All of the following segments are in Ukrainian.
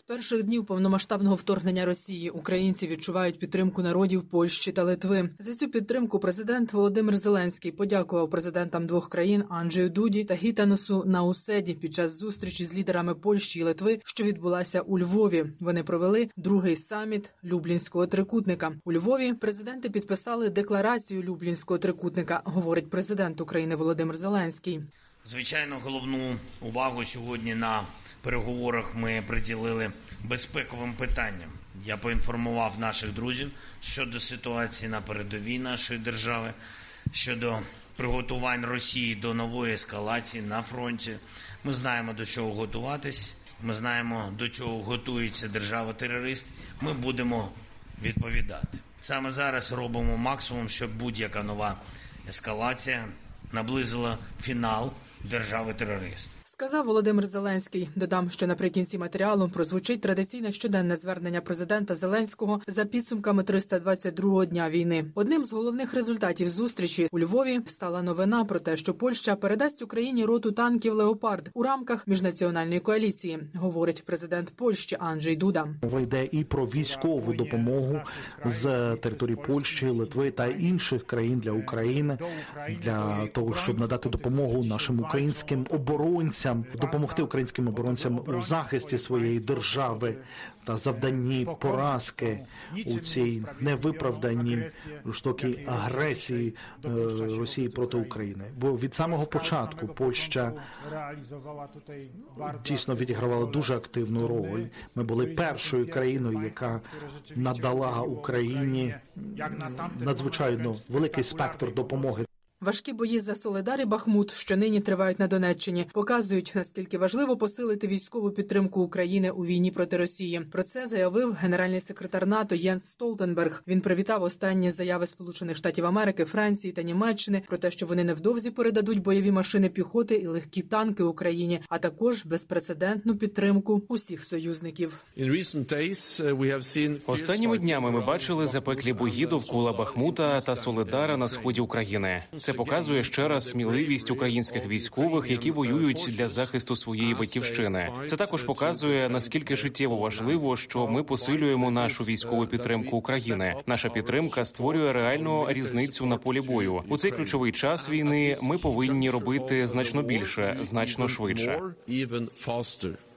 З перших днів повномасштабного вторгнення Росії українці відчувають підтримку народів Польщі та Литви. За цю підтримку президент Володимир Зеленський подякував президентам двох країн Анджею Дуді та Гітанусу Науседі під час зустрічі з лідерами Польщі і Литви, що відбулася у Львові. Вони провели другий саміт Люблінського трикутника. У Львові президенти підписали декларацію Люблінського трикутника. Говорить президент України Володимир Зеленський. Звичайно, головну увагу сьогодні на переговорах ми приділили безпековим питанням. Я поінформував наших друзів щодо ситуації на передовій нашої держави, щодо приготувань Росії до нової ескалації на фронті. Ми знаємо до чого готуватись. Ми знаємо до чого готується держава-терорист. Ми будемо відповідати. Саме зараз робимо максимум, щоб будь-яка нова ескалація наблизила фінал держави-терорист. Сказав Володимир Зеленський. Додам, що наприкінці матеріалу прозвучить традиційне щоденне звернення президента Зеленського за підсумками 322-го дня війни. Одним з головних результатів зустрічі у Львові стала новина про те, що Польща передасть Україні роту танків Леопард у рамках міжнаціональної коаліції, говорить президент Польщі Анджей Дуда. Мова йде і про військову допомогу з території Польщі, Литви та інших країн для України для того, щоб надати допомогу нашим українським оборонцям допомогти українським оборонцям у захисті своєї держави та завданні поразки у цій невиправданій жорстокій агресії е, Росії проти України. Бо від самого початку Польща дійсно відігравала дуже активну роль. Ми були першою країною, яка надала Україні надзвичайно великий спектр допомоги. Важкі бої за Соледар і Бахмут, що нині тривають на Донеччині, показують наскільки важливо посилити військову підтримку України у війні проти Росії. Про це заявив генеральний секретар НАТО Єнс Столтенберг. Він привітав останні заяви Сполучених Штатів Америки, Франції та Німеччини про те, що вони невдовзі передадуть бойові машини піхоти і легкі танки Україні, а також безпрецедентну підтримку усіх союзників. Останніми днями ми бачили запеклі бої довкола Бахмута та Соледара на сході України. Це показує ще раз сміливість українських військових, які воюють для захисту своєї батьківщини. Це також показує наскільки життєво важливо, що ми посилюємо нашу військову підтримку України. Наша підтримка створює реальну різницю на полі бою. У цей ключовий час війни ми повинні робити значно більше, значно швидше.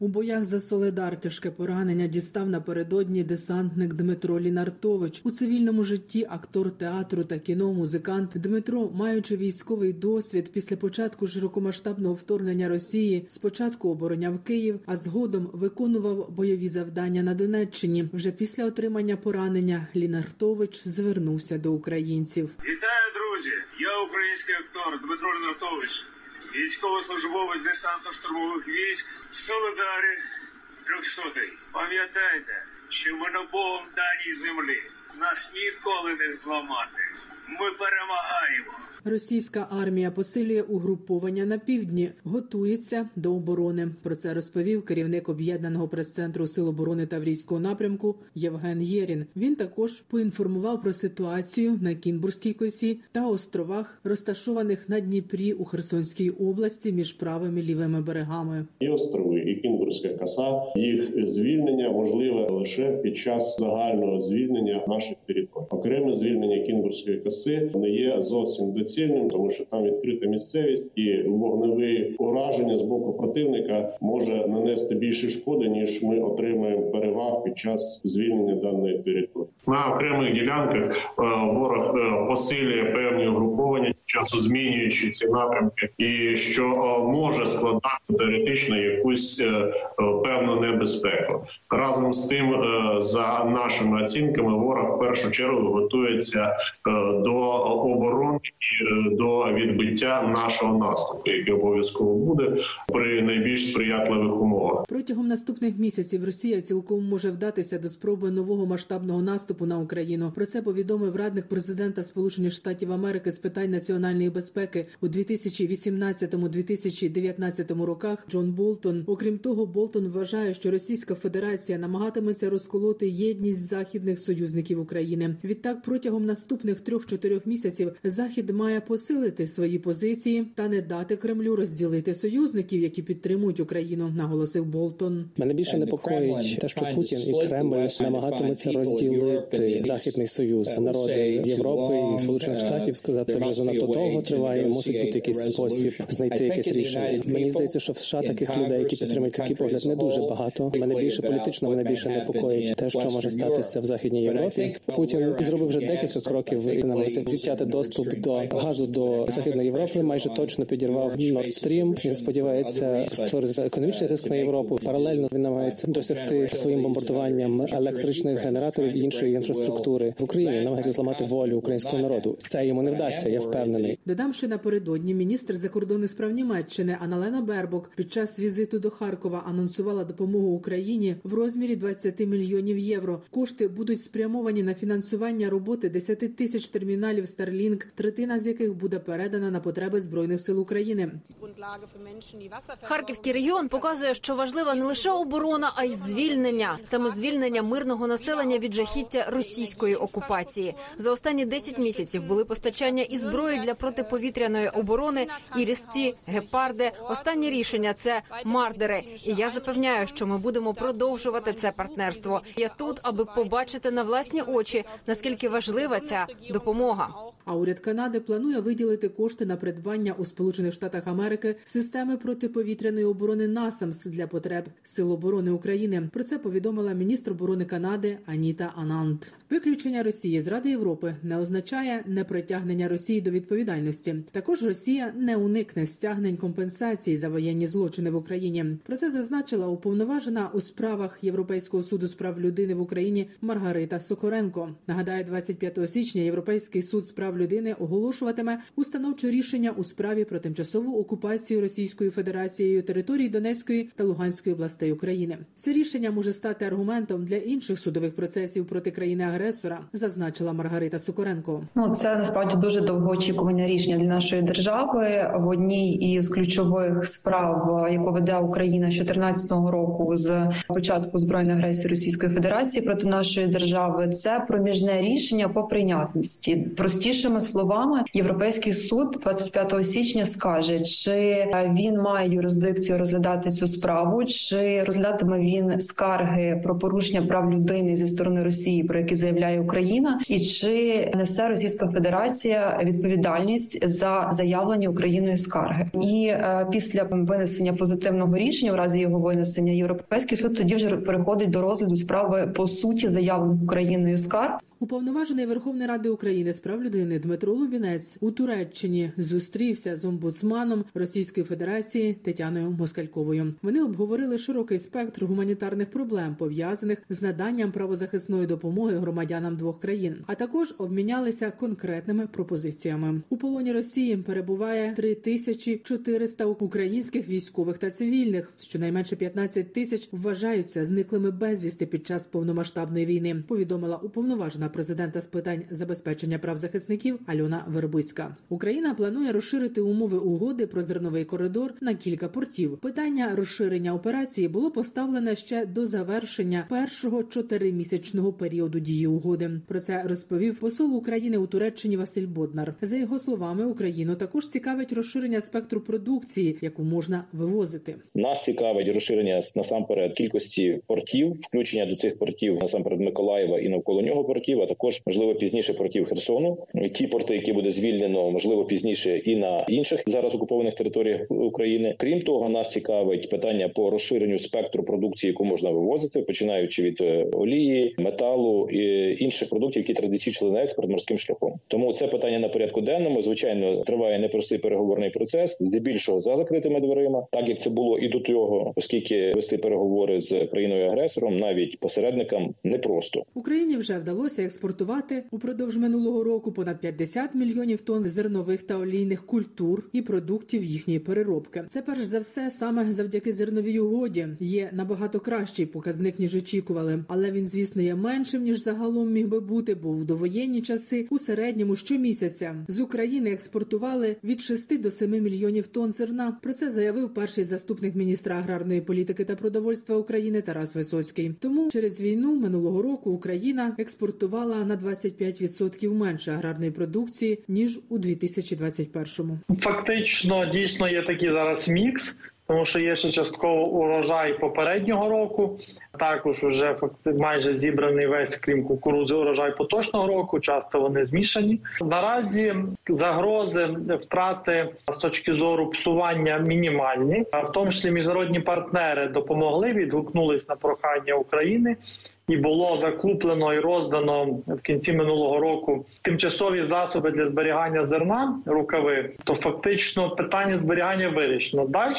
У боях за Соледар тяжке поранення дістав напередодні десантник Дмитро Лінартович. У цивільному житті актор театру та кіно, музикант Дмитро, маючи військовий досвід після початку широкомасштабного вторгнення Росії, спочатку обороняв Київ, а згодом виконував бойові завдання на Донеччині. Вже після отримання поранення Лінартович звернувся до українців. Вітаю, друзі! Я український актор Дмитро Лінартович військовослужбовець десантно-штурмових військ в Солидарі 300 Пам'ятайте, що ми на Богом даній землі нас ніколи не зламати. Ми перемагаємо. Російська армія посилює угруповання на півдні, готується до оборони. Про це розповів керівник об'єднаного прес-центру Сил оборони Таврійського напрямку Євген Єрін. Він також поінформував про ситуацію на Кінбурзькій косі та островах, розташованих на Дніпрі у Херсонській області між правими і лівими берегами. І острови, і Кінбурзька коса. Їх звільнення можливе лише під час загального звільнення наших територій. Окреме звільнення Кінгурської коси не є зовсім доцільним, тому що там відкрита місцевість і вогневе ураження з боку противника може нанести більше шкоди ніж ми отримаємо переваг під час звільнення даної території. На окремих ділянках е, ворог е, посилює певні угруповання часу змінюючи ці напрямки, і що е, може складати теоретично якусь певну небезпеку. Разом з тим, за нашими оцінками, ворог в першу чергу готується до оборони і до відбиття нашого наступу, який обов'язково буде при найбільш сприятливих умовах. Протягом наступних місяців Росія цілком може вдатися до спроби нового масштабного наступу на Україну. Про це повідомив радник президента Сполучених Штатів Америки з питань національної безпеки у 2018-2019 роках. Джон Болтон. Окрім того, Болтон вважає, що Російська Федерація намагатиметься розколоти єдність західних союзників України. Відтак, протягом наступних трьох-чотирьох місяців захід має посилити свої позиції та не дати Кремлю розділити союзників, які підтримують Україну. Наголосив Болтон. Мене більше непокоїть те, що Путін і Кремль намагатимуться розділити західний союз, народи Європи і Сполучених Штатів. Сказати це вже занадто довго триває. Мусить бути якийсь спосіб знайти якесь рішення. Мені здається, що в США таких людей, які підтримують такий погляд, не дуже багато. Мене більше політично, мене більше непокоїть те, що може статися в західній Європі. Путін зробив вже декілька кроків і намагався відтяти доступ до газу до західної Європи. Майже точно підірвав Nord Stream. Він сподівається створити економічний тиск на Європу. Паралельно він намагається досягти своїм бомбардуванням електричних генераторів і іншої інфраструктури в Україні. Намагається зламати волю українського народу. Це йому не вдасться. Я впевнений. Додам, що напередодні міністр закордонних справ Німеччини Аналена Бербок під час візиту до Харкова анонсувала допомогу Україні в розмірі 20 мільйонів євро. Кошти будуть спрямовані на фінансування роботи 10 тисяч терміналів Starlink, третина з яких буде передана на потреби збройних сил України. Харківський регіон показує, що важлива не лише оборона, а й звільнення, саме звільнення мирного населення від жахіття російської окупації. За останні 10 місяців були постачання і зброї для протиповітряної оборони, і рісті, гепарди. Останнє рішення це мардери. І я запевняю, що ми будемо продовжувати це партнерство. Я тут, аби побачити на власні очі, наскільки важлива ця допомога. А уряд Канади планує виділити кошти на придбання у Сполучених Штатах Америки системи протиповітряної оборони НАСАМС для потреб Сил оборони України. Про це повідомила міністр оборони Канади Аніта Анант. Виключення Росії з Ради Європи не означає непритягнення Росії до відповідальності. Також Росія не уникне стягнень компенсації за воєнні злочини в Україні. Про це зазначила уповноважена у справах Європейського суду з прав людини в Україні Маргарита Сокоренко. Нагадаю, 25 січня Європейський суд з прав людини оголошуватиме установче рішення у справі про тимчасову окупацію Російською Федерацією території Донецької та Луганської областей України. Це рішення може стати аргументом для інших судових процесів проти країни агресора, зазначила Маргарита Сокоренко. Ну це насправді дуже довгоочікуване рішення для нашої держави. В одній із ключових справ, яку веде Україна з 2014 року, з початку збройної агресії Російської Федерації проти нашої держави, це проміжне рішення по прийнятності. Простішими словами, європейський суд 25 січня скаже, чи він має юрисдикцію розглядати цю справу, чи розглядатиме він скарги про порушення прав людини зі сторони Росії, про які заявляє Україна, і чи несе Російська Федерація відповідальність за заявлені Україною скарги, і е, після винесення позитивного рішення, в разі його винесення, європейський суд тоді вже переходить до розгляду справи по суті заявлених Україною скарг. Уповноважений Верховної Ради України з прав людини Дмитро Лубінець у Туреччині зустрівся з омбудсманом Російської Федерації Тетяною Москальковою. Вони обговорили широкий спектр гуманітарних проблем, пов'язаних з наданням правозахисної допомоги громадянам двох країн, а також обмінялися конкретними пропозиціями. У полоні Росії перебуває 3400 українських військових та цивільних. Щонайменше 15 тисяч вважаються зниклими безвісти під час повномасштабної війни. Повідомила уповноважена президента з питань забезпечення прав захисників Альона Вербицька. Україна планує розширити умови угоди про зерновий коридор на кілька портів. Питання розширення операції було поставлене ще до завершення першого чотиримісячного періоду дії угоди. Про це розповів посол України у Туреччині Василь Боднар. За його словами, Україну також цікавить розширення спектру продукції, яку можна вивозити. Нас цікавить розширення насамперед кількості портів, включення до цих портів насамперед Миколаєва і навколо нього портів портів, а також можливо пізніше портів Херсону. Ті порти, які буде звільнено, можливо, пізніше і на інших зараз окупованих територіях України. Крім того, нас цікавить питання по розширенню спектру продукції, яку можна вивозити, починаючи від е, олії, металу і інших продуктів, які традиційно на експорт морським шляхом. Тому це питання на порядку денному. Звичайно, триває непростий переговорний процес, здебільшого за закритими дверима, так як це було і до того, оскільки вести переговори з країною агресором, навіть посередникам непросто. Україні вже вдалося експортувати упродовж минулого року понад 50 мільйонів тонн зернових та олійних культур і продуктів їхньої переробки. Це перш за все саме завдяки зерновій угоді є набагато кращий показник ніж очікували, але він, звісно, є меншим ніж загалом міг би бути, бо в довоєнні часи у середньому щомісяця з України експортували від 6 до 7 мільйонів тонн зерна. Про це заявив перший заступник міністра аграрної політики та продовольства України Тарас Висоцький. Тому через війну минулого року Україна експортувала на 25% менше аграрної продукції ніж у 2021-му. Фактично дійсно є такий зараз мікс. Тому що є ще частково урожай попереднього року, також вже майже зібраний весь крім кукурудзи урожай поточного року. Часто вони змішані. Наразі загрози втрати з точки зору псування мінімальні. А в тому числі міжнародні партнери допомогли, відгукнулись на прохання України і було закуплено і роздано в кінці минулого року тимчасові засоби для зберігання зерна, рукави, то фактично питання зберігання вирішено. Далі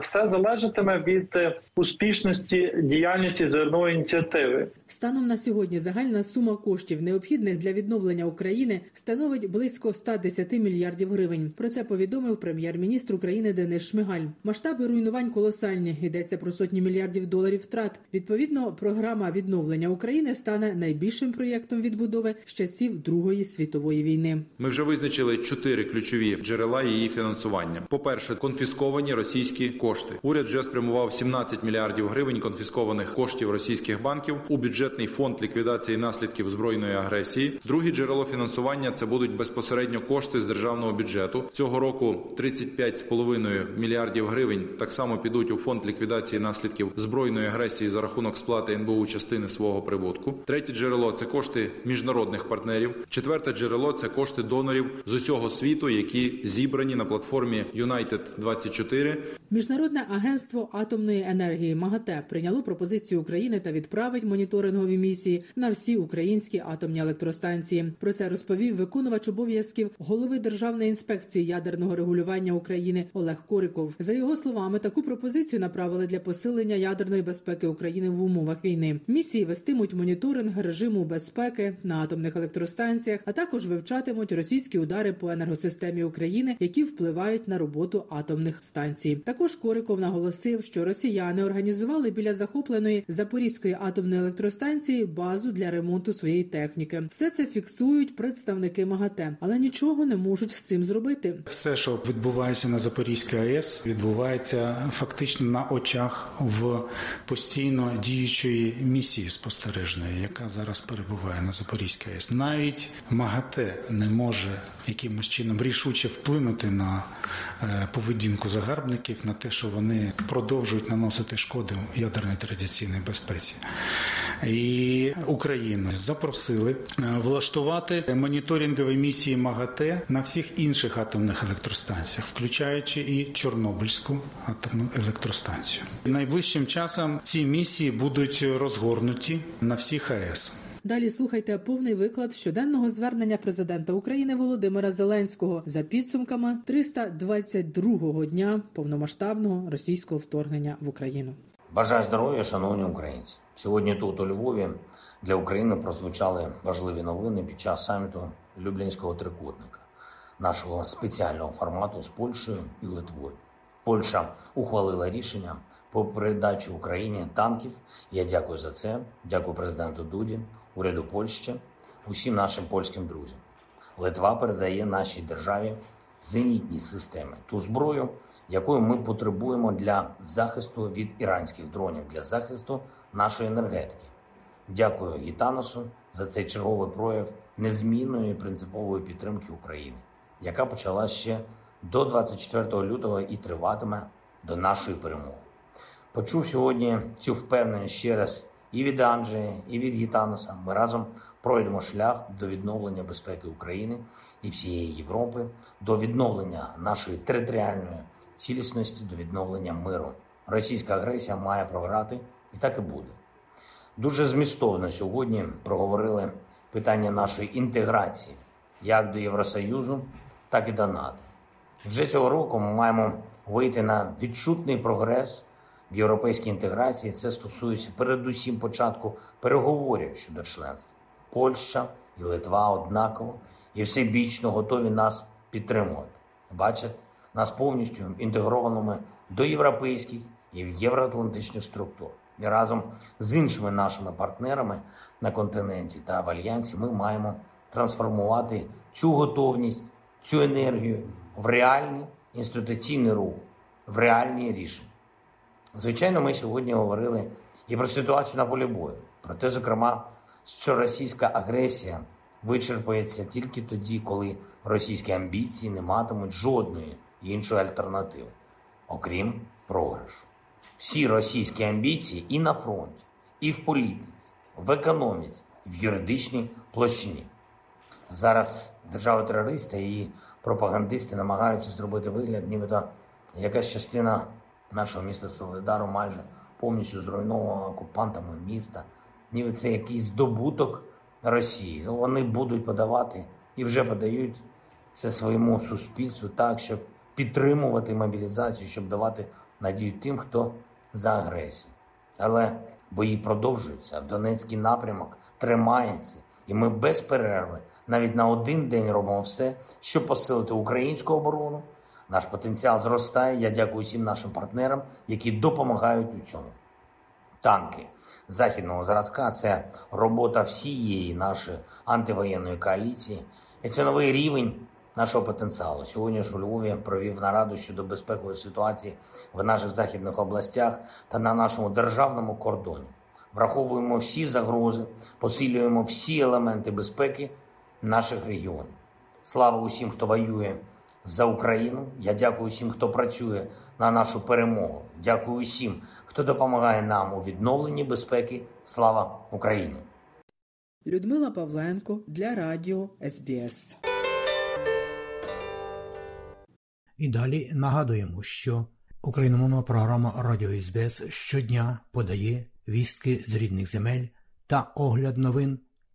все залежатиме від успішності діяльності зернової ініціативи. Станом на сьогодні загальна сума коштів, необхідних для відновлення України, становить близько 110 мільярдів гривень. Про це повідомив прем'єр-міністр України Денис Шмигаль. Масштаби руйнувань колосальні. Йдеться про сотні мільярдів доларів втрат. Відповідно, програма відновлення України стане найбільшим проєктом відбудови з часів Другої світової війни. Ми вже визначили чотири ключові джерела її фінансування. По перше, конфісковані російські кошти. Уряд вже спрямував 17 мільярдів гривень конфіскованих коштів російських банків у бюджетний фонд ліквідації наслідків збройної агресії. Друге джерело фінансування це будуть безпосередньо кошти з державного бюджету. Цього року 35,5 мільярдів гривень так само підуть у фонд ліквідації наслідків збройної агресії за рахунок сплати НБУ частини свого прибутку. Третє джерело це кошти міжнародних партнерів. Четверте джерело це кошти донорів з усього світу, які зібрані на платформі United 24 Міжнародне агентство атомної енергії МАГАТЕ прийняло пропозицію України та відправить моніторингові місії на всі українські атомні електростанції. Про це розповів виконувач обов'язків голови Державної інспекції ядерного регулювання України Олег Кориков. За його словами, таку пропозицію направили для посилення ядерної безпеки України в умовах війни. Місії вестимуть моніторинг режиму безпеки на атомних електростанціях, а також вивчатимуть російські удари по енергосистемі України, які впливають на роботу атомних станцій. Також Кориков наголосив, що росіяни організували біля захопленої Запорізької атомної електростанції базу для ремонту своєї техніки. Все це фіксують представники МАГАТЕ, але нічого не можуть з цим зробити. Все, що відбувається на Запорізькій АЕС, відбувається фактично на очах в постійно діючої місії спостережної, яка зараз перебуває на Запорізькій АЕС. Навіть МАГАТЕ не може якимось чином рішуче вплинути на е, поведінку загарбників, на те, що вони продовжують наносити шкоди ядерної традиційній безпеці. І Україну запросили е, влаштувати моніторингові місії МАГАТЕ на всіх інших атомних електростанціях, включаючи і Чорнобильську атомну електростанцію. Найближчим часом ці місії будуть розгорнуті на всіх АЕС. Далі слухайте повний виклад щоденного звернення президента України Володимира Зеленського за підсумками 322-го дня повномасштабного російського вторгнення в Україну. Бажаю здоров'я, шановні українці. Сьогодні тут у Львові для України прозвучали важливі новини під час саміту Люблінського трикутника, нашого спеціального формату з Польщею і Литвою. Польща ухвалила рішення по передачі Україні танків. Я дякую за це. Дякую президенту Дуді, уряду Польщі, усім нашим польським друзям. Литва передає нашій державі зенітні системи, ту зброю, якою ми потребуємо для захисту від іранських дронів, для захисту нашої енергетики. Дякую Гітаносу за цей черговий прояв незмінної принципової підтримки України, яка почала ще до 24 лютого і триватиме до нашої перемоги. Почув сьогодні цю впевненість ще раз і від Анджея, і від Гітаноса. Ми разом пройдемо шлях до відновлення безпеки України і всієї Європи, до відновлення нашої територіальної цілісності, до відновлення миру. Російська агресія має програти, і так і буде. Дуже змістовно сьогодні проговорили питання нашої інтеграції як до Євросоюзу, так і до НАТО. Вже цього року ми маємо вийти на відчутний прогрес в європейській інтеграції. Це стосується передусім початку переговорів щодо членства. Польща і Литва однаково і всебічно готові нас підтримувати. Бачать нас повністю інтегрованими до європейських і євроатлантичних структур. І разом з іншими нашими партнерами на континенті та в альянсі ми маємо трансформувати цю готовність, цю енергію в реальний інституційний рух, в реальні рішення. Звичайно, ми сьогодні говорили і про ситуацію на полі бою, про те, зокрема, що російська агресія вичерпається тільки тоді, коли російські амбіції не матимуть жодної іншої альтернативи, окрім програшу. Всі російські амбіції і на фронті, і в політиці, в економіці, в юридичній площині. Зараз держава-терористи і пропагандисти намагаються зробити вигляд, нібито якась частина нашого міста Солидару майже повністю зруйнована окупантами міста, ніби це якийсь здобуток Росії. Ну, Вони будуть подавати і вже подають це своєму суспільству так, щоб підтримувати мобілізацію, щоб давати надію тим, хто за агресію. Але бої продовжуються. Донецький напрямок тримається, і ми без перерви навіть на один день робимо все, щоб посилити українську оборону. Наш потенціал зростає. Я дякую всім нашим партнерам, які допомагають у цьому. Танки західного зразка це робота всієї нашої антивоєнної коаліції, і це новий рівень нашого потенціалу. Сьогодні ж у Львові провів нараду щодо безпекової ситуації в наших західних областях та на нашому державному кордоні. Враховуємо всі загрози, посилюємо всі елементи безпеки наших регіонів. Слава усім, хто воює за Україну. Я дякую всім, хто працює на нашу перемогу. Дякую усім, хто допомагає нам у відновленні безпеки. Слава Україні! Людмила Павленко для Радіо СБС. І далі нагадуємо, що україномовна програма Радіо СБС щодня подає вістки з рідних земель та огляд новин